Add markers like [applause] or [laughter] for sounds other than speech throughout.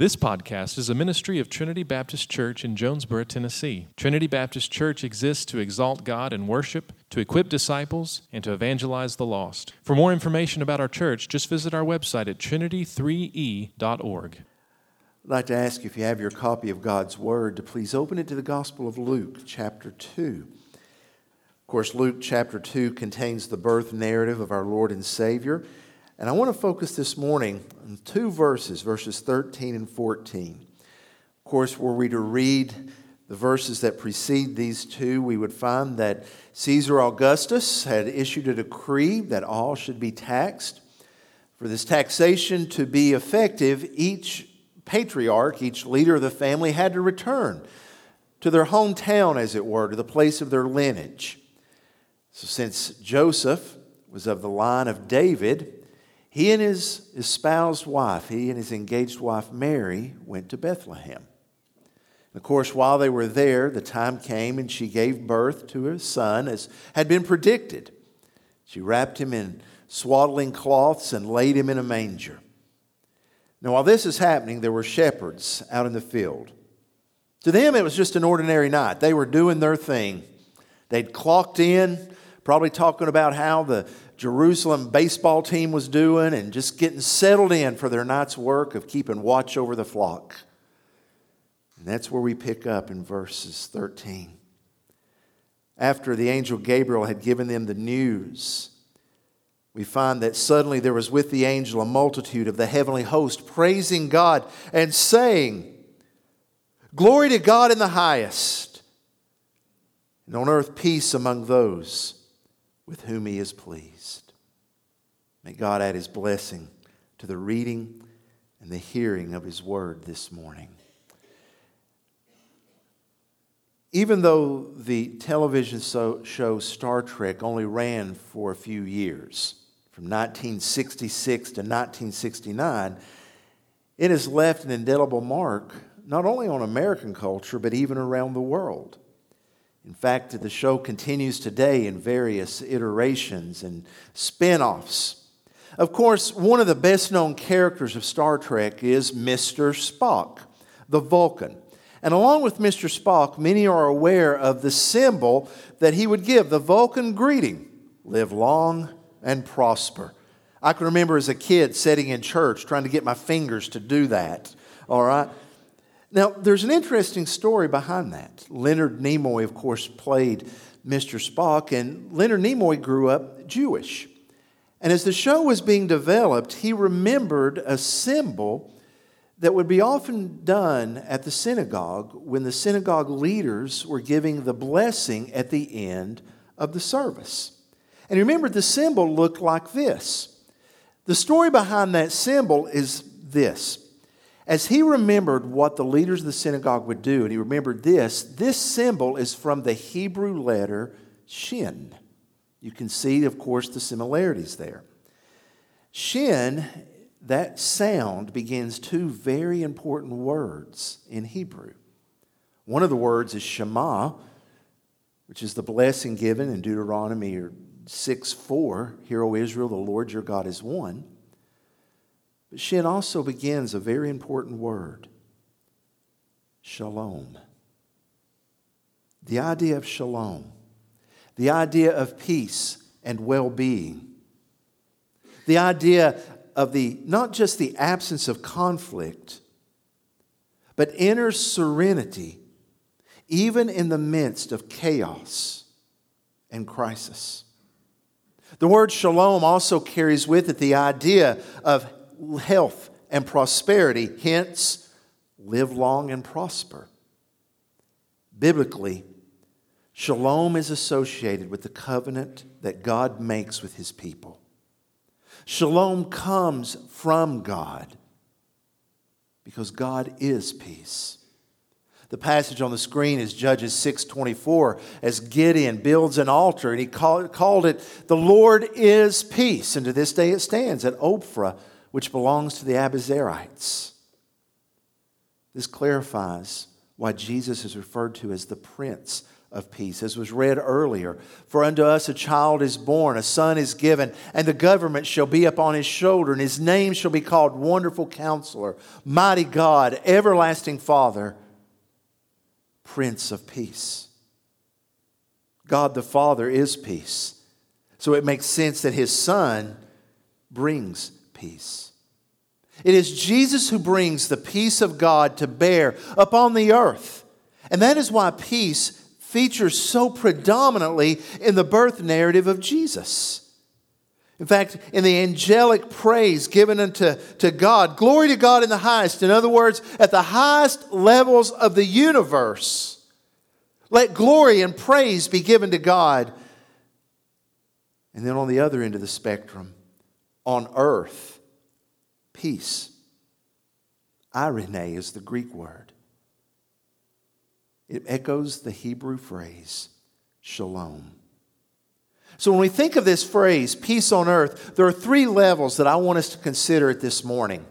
This podcast is a ministry of Trinity Baptist Church in Jonesborough, Tennessee. Trinity Baptist Church exists to exalt God in worship, to equip disciples, and to evangelize the lost. For more information about our church, just visit our website at trinity3e.org. I'd like to ask you if you have your copy of God's Word to please open it to the Gospel of Luke, chapter 2. Of course, Luke chapter 2 contains the birth narrative of our Lord and Savior. And I want to focus this morning on two verses, verses 13 and 14. Of course, were we to read the verses that precede these two, we would find that Caesar Augustus had issued a decree that all should be taxed. For this taxation to be effective, each patriarch, each leader of the family, had to return to their hometown, as it were, to the place of their lineage. So, since Joseph was of the line of David, he and his espoused wife, he and his engaged wife Mary, went to Bethlehem. Of course, while they were there, the time came and she gave birth to a son as had been predicted. She wrapped him in swaddling cloths and laid him in a manger. Now, while this is happening, there were shepherds out in the field. To them, it was just an ordinary night. They were doing their thing. They'd clocked in, probably talking about how the Jerusalem baseball team was doing and just getting settled in for their night's work of keeping watch over the flock. And that's where we pick up in verses 13. After the angel Gabriel had given them the news, we find that suddenly there was with the angel a multitude of the heavenly host praising God and saying, Glory to God in the highest, and on earth peace among those with whom he is pleased. May God add his blessing to the reading and the hearing of his word this morning. Even though the television show Star Trek only ran for a few years, from 1966 to 1969, it has left an indelible mark not only on American culture, but even around the world. In fact, the show continues today in various iterations and spin offs. Of course, one of the best known characters of Star Trek is Mr. Spock, the Vulcan. And along with Mr. Spock, many are aware of the symbol that he would give, the Vulcan greeting live long and prosper. I can remember as a kid sitting in church trying to get my fingers to do that. All right? Now, there's an interesting story behind that. Leonard Nimoy, of course, played Mr. Spock, and Leonard Nimoy grew up Jewish. And as the show was being developed, he remembered a symbol that would be often done at the synagogue when the synagogue leaders were giving the blessing at the end of the service. And remember, the symbol looked like this. The story behind that symbol is this as he remembered what the leaders of the synagogue would do, and he remembered this, this symbol is from the Hebrew letter Shin. You can see, of course, the similarities there. Shin, that sound begins two very important words in Hebrew. One of the words is Shema, which is the blessing given in Deuteronomy 6 4. Hear, O Israel, the Lord your God is one. But Shin also begins a very important word shalom. The idea of shalom, the idea of peace and well being, the idea of the not just the absence of conflict, but inner serenity, even in the midst of chaos and crisis. The word shalom also carries with it the idea of health and prosperity, hence, live long and prosper. Biblically, shalom is associated with the covenant that God makes with his people. Shalom comes from God because God is peace. The passage on the screen is Judges 6:24 as Gideon builds an altar and he called, called it the Lord is peace and to this day it stands at Ophrah which belongs to the Abiezrites. This clarifies why Jesus is referred to as the Prince of peace, as was read earlier. For unto us a child is born, a son is given, and the government shall be upon his shoulder, and his name shall be called Wonderful Counselor, Mighty God, Everlasting Father, Prince of Peace. God the Father is peace. So it makes sense that his Son brings peace. It is Jesus who brings the peace of God to bear upon the earth. And that is why peace features so predominantly in the birth narrative of Jesus. In fact, in the angelic praise given unto to God, glory to God in the highest. In other words, at the highest levels of the universe, let glory and praise be given to God. And then on the other end of the spectrum, on earth, peace. Eirene is the Greek word. It echoes the Hebrew phrase, shalom. So when we think of this phrase, peace on earth, there are three levels that I want us to consider it this morning.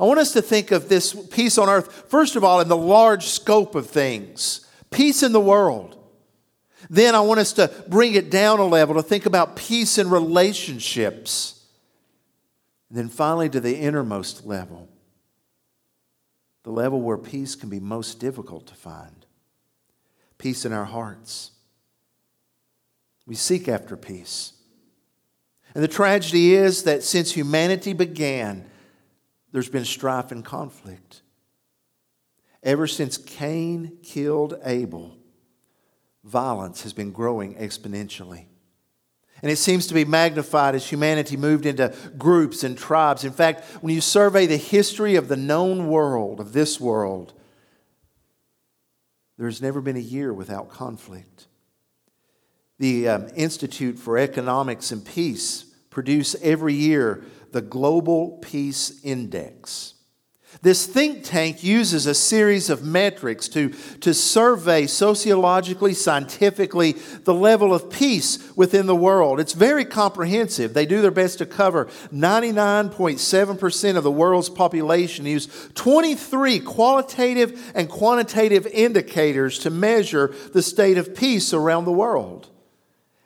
I want us to think of this peace on earth, first of all, in the large scope of things peace in the world. Then I want us to bring it down a level to think about peace in relationships. And then finally, to the innermost level, the level where peace can be most difficult to find peace in our hearts. We seek after peace. And the tragedy is that since humanity began, there's been strife and conflict. Ever since Cain killed Abel, violence has been growing exponentially. And it seems to be magnified as humanity moved into groups and tribes. In fact, when you survey the history of the known world, of this world, there's never been a year without conflict. The um, Institute for Economics and Peace produce every year the Global Peace Index. This think tank uses a series of metrics to, to survey sociologically, scientifically, the level of peace within the world. It's very comprehensive. They do their best to cover 99.7% of the world's population, use 23 qualitative and quantitative indicators to measure the state of peace around the world.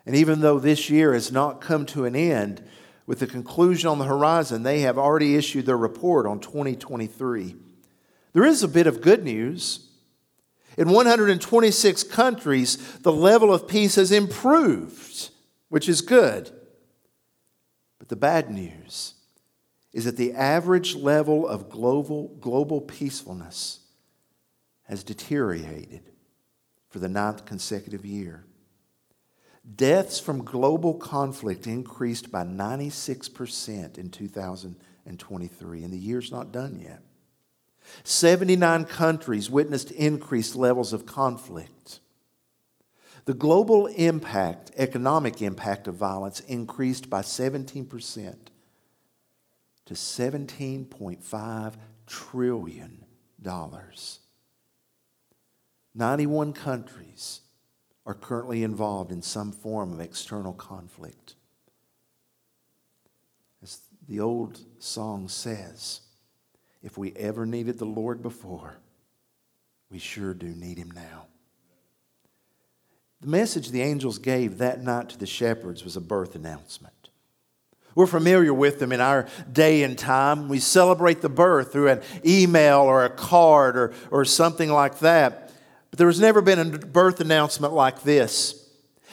And even though this year has not come to an end, with the conclusion on the horizon, they have already issued their report on 2023. There is a bit of good news. In 126 countries, the level of peace has improved, which is good. But the bad news is that the average level of global, global peacefulness has deteriorated for the ninth consecutive year. Deaths from global conflict increased by 96% in 2023, and the year's not done yet. 79 countries witnessed increased levels of conflict. The global impact, economic impact of violence increased by 17% to $17.5 trillion. 91 countries are currently involved in some form of external conflict. As the old song says, if we ever needed the Lord before, we sure do need him now. The message the angels gave that night to the shepherds was a birth announcement. We're familiar with them in our day and time. We celebrate the birth through an email or a card or, or something like that. But there has never been a birth announcement like this.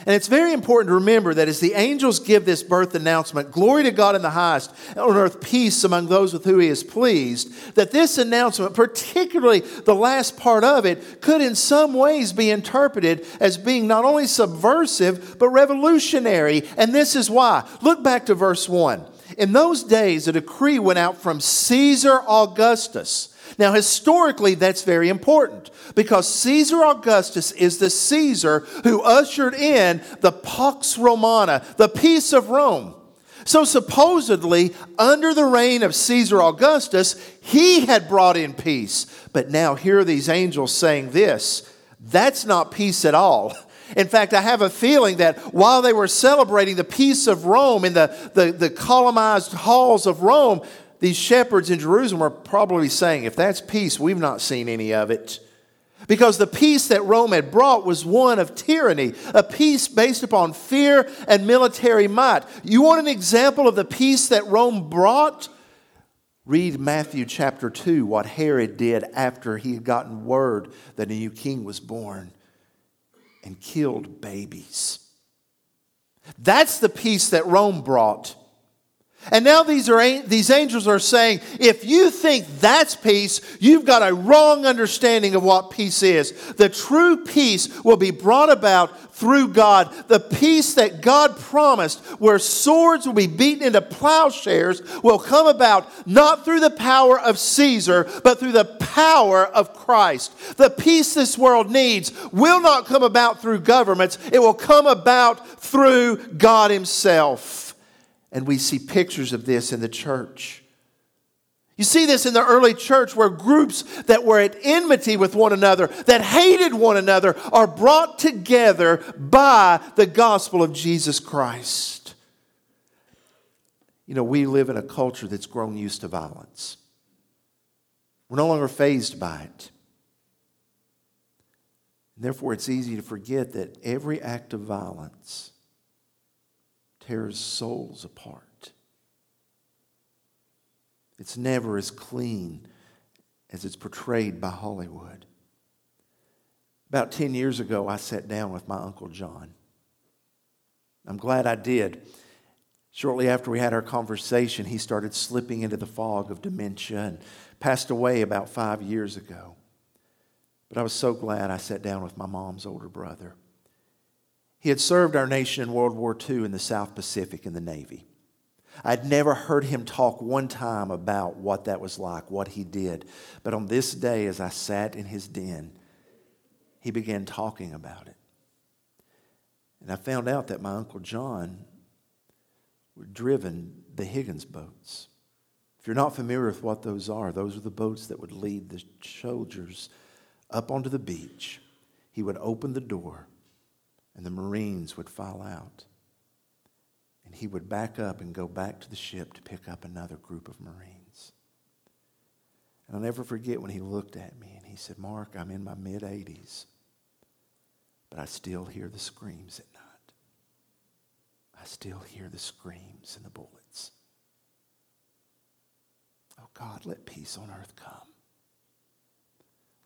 And it's very important to remember that as the angels give this birth announcement, glory to God in the highest, on earth peace among those with whom he is pleased, that this announcement, particularly the last part of it, could in some ways be interpreted as being not only subversive, but revolutionary. And this is why. Look back to verse 1. In those days, a decree went out from Caesar Augustus now, historically, that's very important because Caesar Augustus is the Caesar who ushered in the Pax Romana, the peace of Rome. So, supposedly, under the reign of Caesar Augustus, he had brought in peace. But now, here are these angels saying this that's not peace at all. In fact, I have a feeling that while they were celebrating the peace of Rome in the, the, the colonized halls of Rome, these shepherds in Jerusalem are probably saying, if that's peace, we've not seen any of it. Because the peace that Rome had brought was one of tyranny, a peace based upon fear and military might. You want an example of the peace that Rome brought? Read Matthew chapter 2, what Herod did after he had gotten word that a new king was born and killed babies. That's the peace that Rome brought. And now these, are, these angels are saying, if you think that's peace, you've got a wrong understanding of what peace is. The true peace will be brought about through God. The peace that God promised, where swords will be beaten into plowshares, will come about not through the power of Caesar, but through the power of Christ. The peace this world needs will not come about through governments, it will come about through God Himself. And we see pictures of this in the church. You see this in the early church where groups that were at enmity with one another, that hated one another, are brought together by the gospel of Jesus Christ. You know, we live in a culture that's grown used to violence. We're no longer fazed by it. And therefore, it's easy to forget that every act of violence tears souls apart. It's never as clean as it's portrayed by Hollywood. About 10 years ago, I sat down with my Uncle John. I'm glad I did. Shortly after we had our conversation, he started slipping into the fog of dementia and passed away about five years ago. But I was so glad I sat down with my mom's older brother. He had served our nation in World War II in the South Pacific in the Navy. I'd never heard him talk one time about what that was like, what he did. But on this day, as I sat in his den, he began talking about it. And I found out that my Uncle John had driven the Higgins boats. If you're not familiar with what those are, those are the boats that would lead the soldiers up onto the beach. He would open the door and the Marines would file out. And he would back up and go back to the ship to pick up another group of Marines. And I'll never forget when he looked at me and he said, Mark, I'm in my mid 80s, but I still hear the screams at night. I still hear the screams and the bullets. Oh God, let peace on earth come.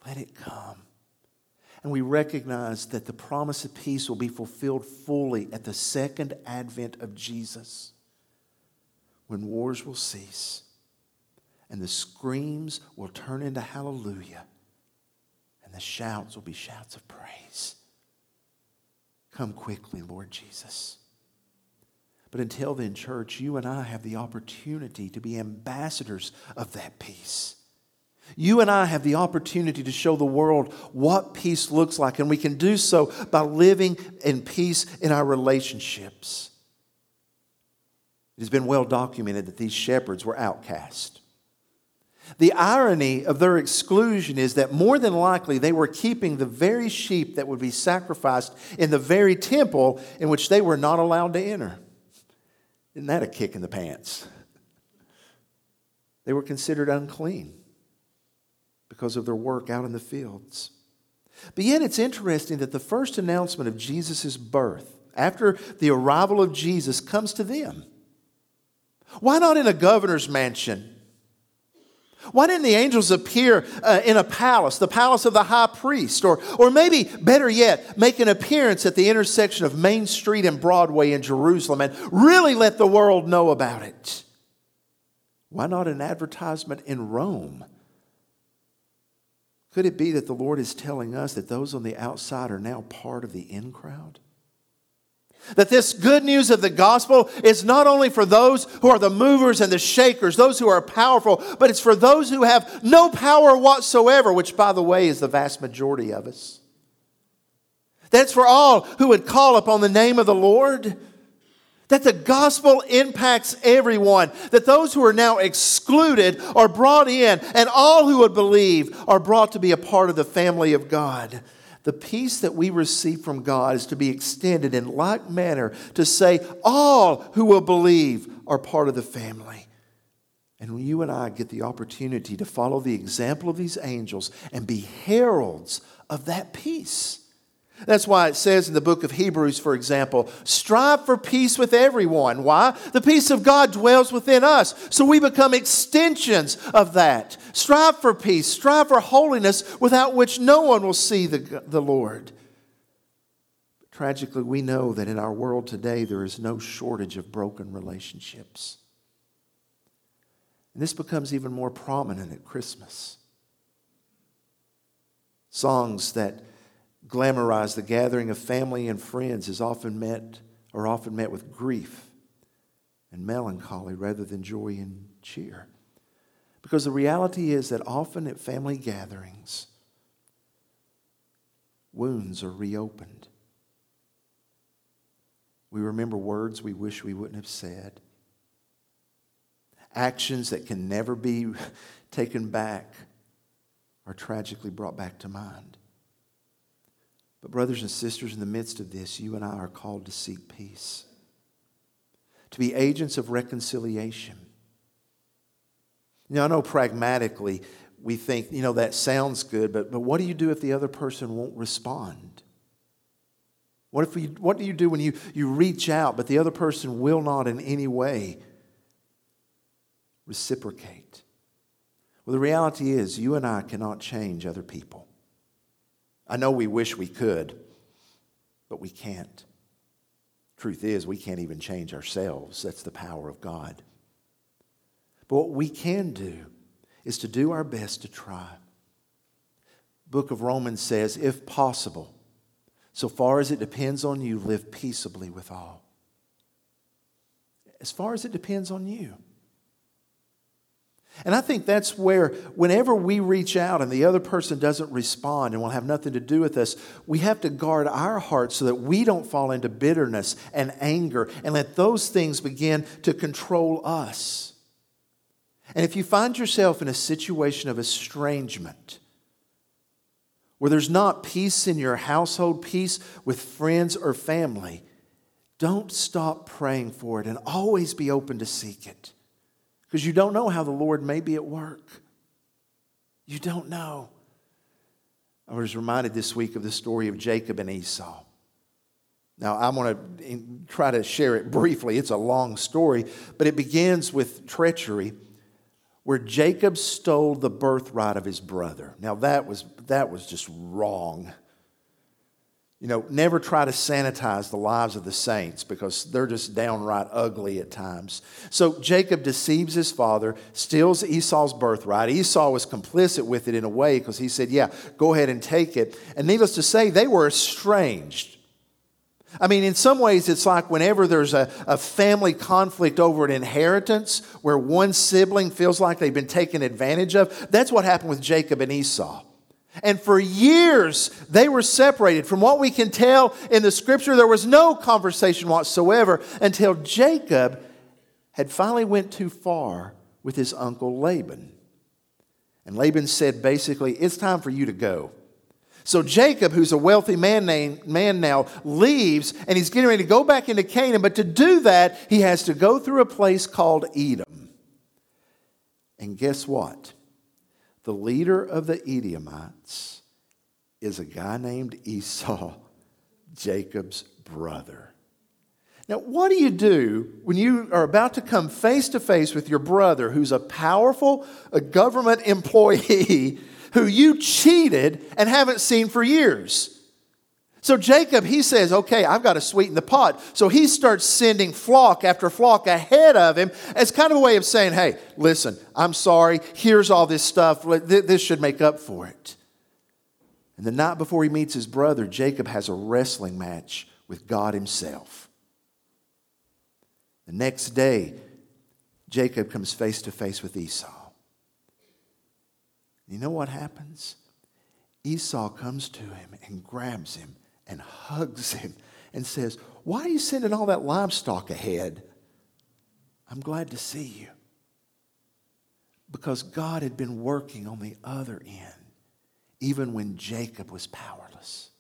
Let it come. And we recognize that the promise of peace will be fulfilled fully at the second advent of Jesus when wars will cease and the screams will turn into hallelujah and the shouts will be shouts of praise. Come quickly, Lord Jesus. But until then, church, you and I have the opportunity to be ambassadors of that peace. You and I have the opportunity to show the world what peace looks like, and we can do so by living in peace in our relationships. It has been well documented that these shepherds were outcast. The irony of their exclusion is that more than likely they were keeping the very sheep that would be sacrificed in the very temple in which they were not allowed to enter. Isn't that a kick in the pants? They were considered unclean because of their work out in the fields. But yet, it's interesting that the first announcement of Jesus' birth, after the arrival of Jesus, comes to them. Why not in a governor's mansion? Why didn't the angels appear uh, in a palace, the palace of the high priest? Or, or maybe, better yet, make an appearance at the intersection of Main Street and Broadway in Jerusalem and really let the world know about it? Why not an advertisement in Rome could it be that the Lord is telling us that those on the outside are now part of the in crowd? That this good news of the gospel is not only for those who are the movers and the shakers, those who are powerful, but it's for those who have no power whatsoever, which, by the way, is the vast majority of us. That's for all who would call upon the name of the Lord that the gospel impacts everyone, that those who are now excluded are brought in, and all who would believe are brought to be a part of the family of God. The peace that we receive from God is to be extended in like manner to say, all who will believe are part of the family. And when you and I get the opportunity to follow the example of these angels and be heralds of that peace. That's why it says in the book of Hebrews, for example, strive for peace with everyone. Why? The peace of God dwells within us. So we become extensions of that. Strive for peace, strive for holiness, without which no one will see the, the Lord. Tragically, we know that in our world today there is no shortage of broken relationships. And this becomes even more prominent at Christmas. Songs that glamorize the gathering of family and friends is often met or often met with grief and melancholy rather than joy and cheer. Because the reality is that often at family gatherings, wounds are reopened. We remember words we wish we wouldn't have said, actions that can never be [laughs] taken back are tragically brought back to mind. But, brothers and sisters, in the midst of this, you and I are called to seek peace, to be agents of reconciliation. Now, I know pragmatically we think, you know, that sounds good, but, but what do you do if the other person won't respond? What, if you, what do you do when you, you reach out, but the other person will not in any way reciprocate? Well, the reality is, you and I cannot change other people. I know we wish we could, but we can't. Truth is, we can't even change ourselves. That's the power of God. But what we can do is to do our best to try. Book of Romans says, if possible, so far as it depends on you, live peaceably with all. As far as it depends on you. And I think that's where, whenever we reach out and the other person doesn't respond and will have nothing to do with us, we have to guard our hearts so that we don't fall into bitterness and anger and let those things begin to control us. And if you find yourself in a situation of estrangement, where there's not peace in your household, peace with friends or family, don't stop praying for it and always be open to seek it because you don't know how the Lord may be at work. You don't know. I was reminded this week of the story of Jacob and Esau. Now, I want to try to share it briefly. It's a long story, but it begins with treachery where Jacob stole the birthright of his brother. Now, that was, that was just wrong. You know, never try to sanitize the lives of the saints because they're just downright ugly at times. So Jacob deceives his father, steals Esau's birthright. Esau was complicit with it in a way because he said, Yeah, go ahead and take it. And needless to say, they were estranged. I mean, in some ways, it's like whenever there's a, a family conflict over an inheritance where one sibling feels like they've been taken advantage of. That's what happened with Jacob and Esau. And for years, they were separated. From what we can tell in the scripture, there was no conversation whatsoever until Jacob had finally went too far with his uncle Laban. And Laban said basically, it's time for you to go. So Jacob, who's a wealthy man, named, man now, leaves and he's getting ready to go back into Canaan. But to do that, he has to go through a place called Edom. And guess what? The leader of the Edomites is a guy named Esau, Jacob's brother. Now, what do you do when you are about to come face to face with your brother who's a powerful a government [laughs] employee who you cheated and haven't seen for years? So Jacob, he says, okay, I've got to sweeten the pot. So he starts sending flock after flock ahead of him as kind of a way of saying, hey, listen, I'm sorry. Here's all this stuff. This should make up for it. And the night before he meets his brother, Jacob has a wrestling match with God himself. The next day, Jacob comes face to face with Esau. You know what happens? Esau comes to him and grabs him and hugs him and says, Why are you sending all that livestock ahead? I'm glad to see you. Because God had been working on the other end, even when Jacob was powerless.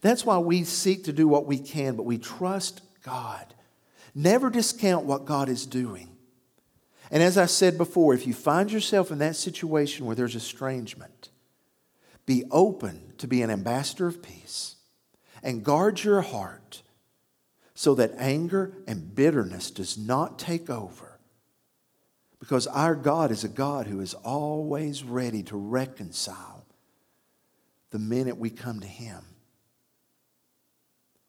That's why we seek to do what we can, but we trust God. Never discount what God is doing. And as I said before, if you find yourself in that situation where there's estrangement, Be open to be an ambassador of peace and guard your heart so that anger and bitterness does not take over. Because our God is a God who is always ready to reconcile the minute we come to Him.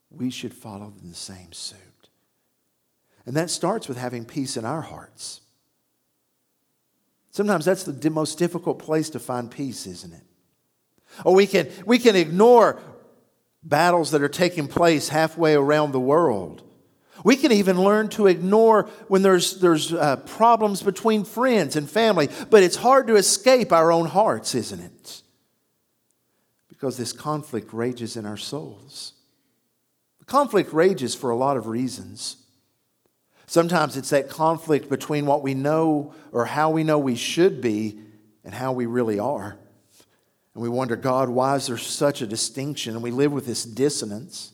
We should follow in the same suit. And that starts with having peace in our hearts. Sometimes that's the most difficult place to find peace, isn't it? Or we can, we can ignore battles that are taking place halfway around the world. We can even learn to ignore when there's, there's uh, problems between friends and family, but it's hard to escape our own hearts, isn't it? Because this conflict rages in our souls. The conflict rages for a lot of reasons. Sometimes it's that conflict between what we know or how we know we should be and how we really are. And we wonder, God, why is there such a distinction? And we live with this dissonance.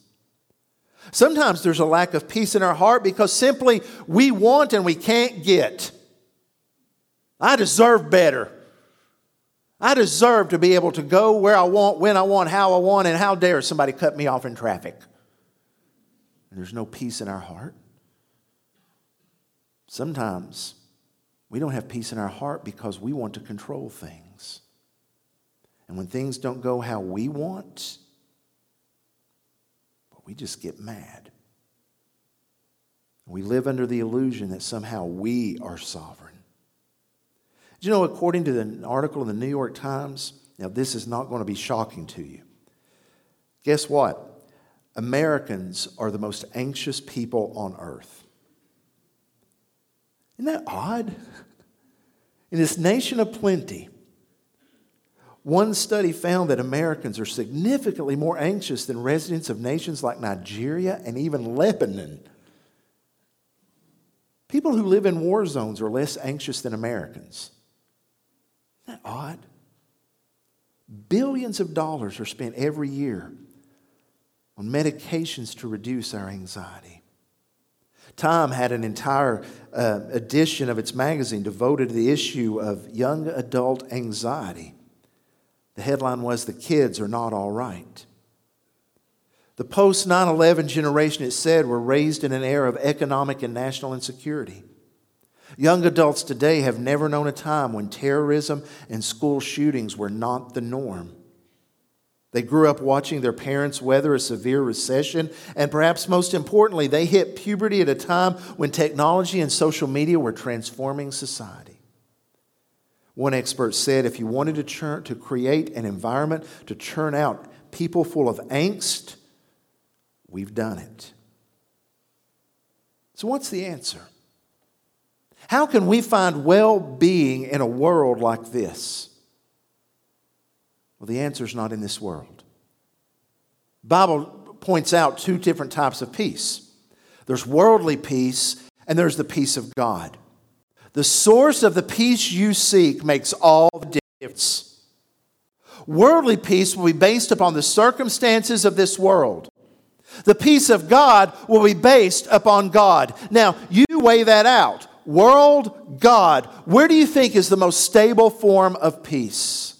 Sometimes there's a lack of peace in our heart because simply we want and we can't get. I deserve better. I deserve to be able to go where I want, when I want, how I want, and how dare somebody cut me off in traffic. And there's no peace in our heart. Sometimes we don't have peace in our heart because we want to control things. And when things don't go how we want, we just get mad. We live under the illusion that somehow we are sovereign. Do you know, according to an article in the New York Times, now this is not going to be shocking to you. Guess what? Americans are the most anxious people on earth. Isn't that odd? [laughs] In this nation of plenty, one study found that Americans are significantly more anxious than residents of nations like Nigeria and even Lebanon. People who live in war zones are less anxious than Americans. Isn't that odd? Billions of dollars are spent every year on medications to reduce our anxiety. Time had an entire uh, edition of its magazine devoted to the issue of young adult anxiety. The headline was The Kids Are Not All Right. The post 9 11 generation, it said, were raised in an era of economic and national insecurity. Young adults today have never known a time when terrorism and school shootings were not the norm. They grew up watching their parents weather a severe recession, and perhaps most importantly, they hit puberty at a time when technology and social media were transforming society. One expert said if you wanted to, churn, to create an environment to churn out people full of angst, we've done it. So, what's the answer? How can we find well being in a world like this? Well, the answer is not in this world. Bible points out two different types of peace there's worldly peace, and there's the peace of God. The source of the peace you seek makes all the difference. Worldly peace will be based upon the circumstances of this world. The peace of God will be based upon God. Now, you weigh that out. World, God. Where do you think is the most stable form of peace?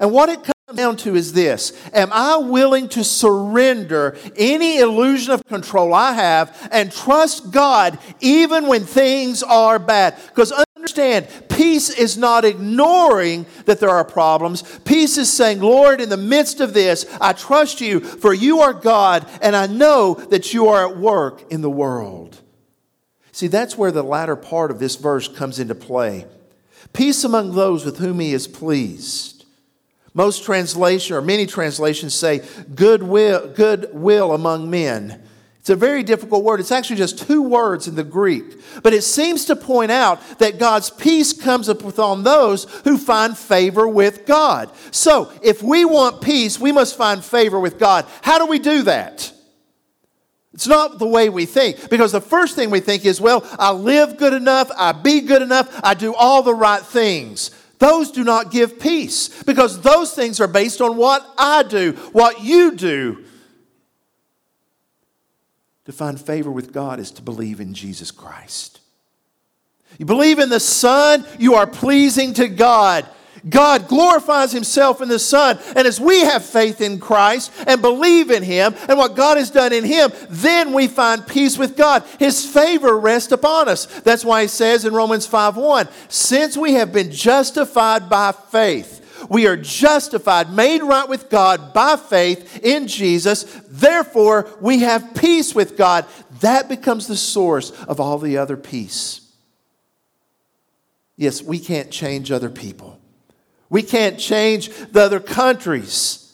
And what it down to is this Am I willing to surrender any illusion of control I have and trust God even when things are bad? Because understand, peace is not ignoring that there are problems. Peace is saying, Lord, in the midst of this, I trust you, for you are God, and I know that you are at work in the world. See, that's where the latter part of this verse comes into play. Peace among those with whom he is pleased. Most translation or many translations say goodwill, goodwill among men. It's a very difficult word. It's actually just two words in the Greek. But it seems to point out that God's peace comes upon those who find favor with God. So, if we want peace, we must find favor with God. How do we do that? It's not the way we think. Because the first thing we think is, well, I live good enough, I be good enough, I do all the right things. Those do not give peace because those things are based on what I do, what you do. To find favor with God is to believe in Jesus Christ. You believe in the Son, you are pleasing to God. God glorifies himself in the Son. And as we have faith in Christ and believe in him and what God has done in him, then we find peace with God. His favor rests upon us. That's why he says in Romans 5 1, since we have been justified by faith, we are justified, made right with God by faith in Jesus. Therefore, we have peace with God. That becomes the source of all the other peace. Yes, we can't change other people. We can't change the other countries.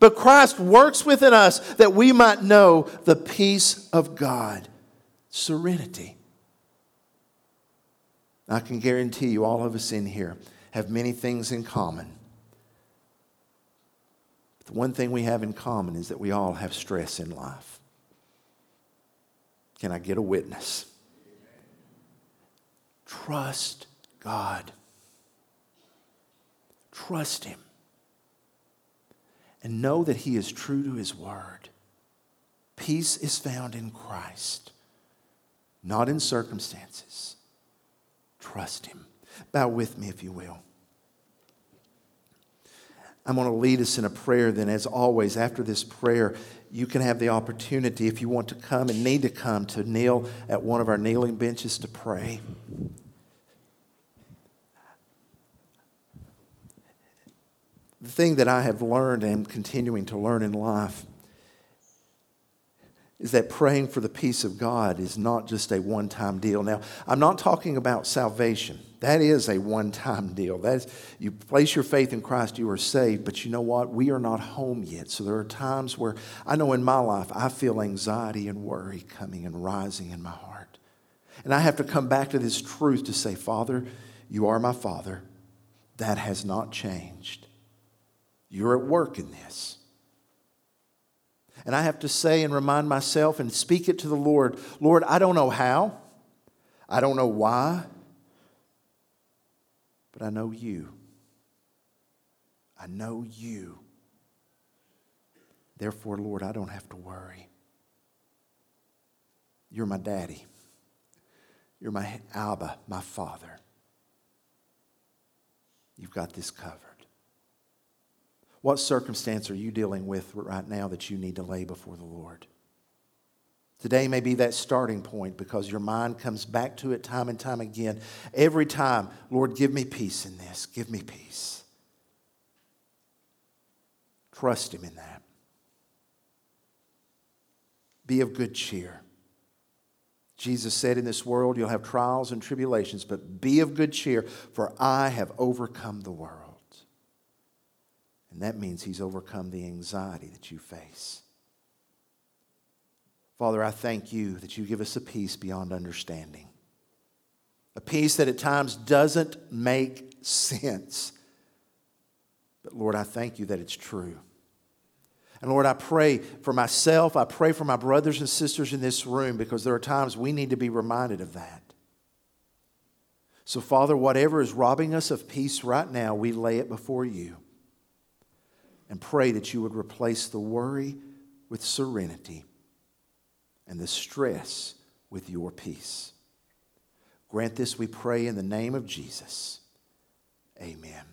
But Christ works within us that we might know the peace of God, serenity. I can guarantee you, all of us in here have many things in common. But the one thing we have in common is that we all have stress in life. Can I get a witness? Trust God. Trust Him. And know that He is true to His word. Peace is found in Christ, not in circumstances. Trust Him. Bow with me, if you will. I'm going to lead us in a prayer. Then, as always, after this prayer, you can have the opportunity, if you want to come and need to come, to kneel at one of our kneeling benches to pray. The thing that I have learned and am continuing to learn in life is that praying for the peace of God is not just a one time deal. Now, I'm not talking about salvation. That is a one time deal. That is, you place your faith in Christ, you are saved, but you know what? We are not home yet. So there are times where I know in my life I feel anxiety and worry coming and rising in my heart. And I have to come back to this truth to say, Father, you are my Father. That has not changed. You're at work in this. And I have to say and remind myself and speak it to the Lord Lord, I don't know how, I don't know why, but I know you. I know you. Therefore, Lord, I don't have to worry. You're my daddy. You're my Abba, my father. You've got this covered. What circumstance are you dealing with right now that you need to lay before the Lord? Today may be that starting point because your mind comes back to it time and time again. Every time, Lord, give me peace in this. Give me peace. Trust Him in that. Be of good cheer. Jesus said, In this world you'll have trials and tribulations, but be of good cheer, for I have overcome the world. And that means he's overcome the anxiety that you face. Father, I thank you that you give us a peace beyond understanding. A peace that at times doesn't make sense. But Lord, I thank you that it's true. And Lord, I pray for myself, I pray for my brothers and sisters in this room because there are times we need to be reminded of that. So, Father, whatever is robbing us of peace right now, we lay it before you and pray that you would replace the worry with serenity and the stress with your peace. Grant this, we pray, in the name of Jesus. Amen.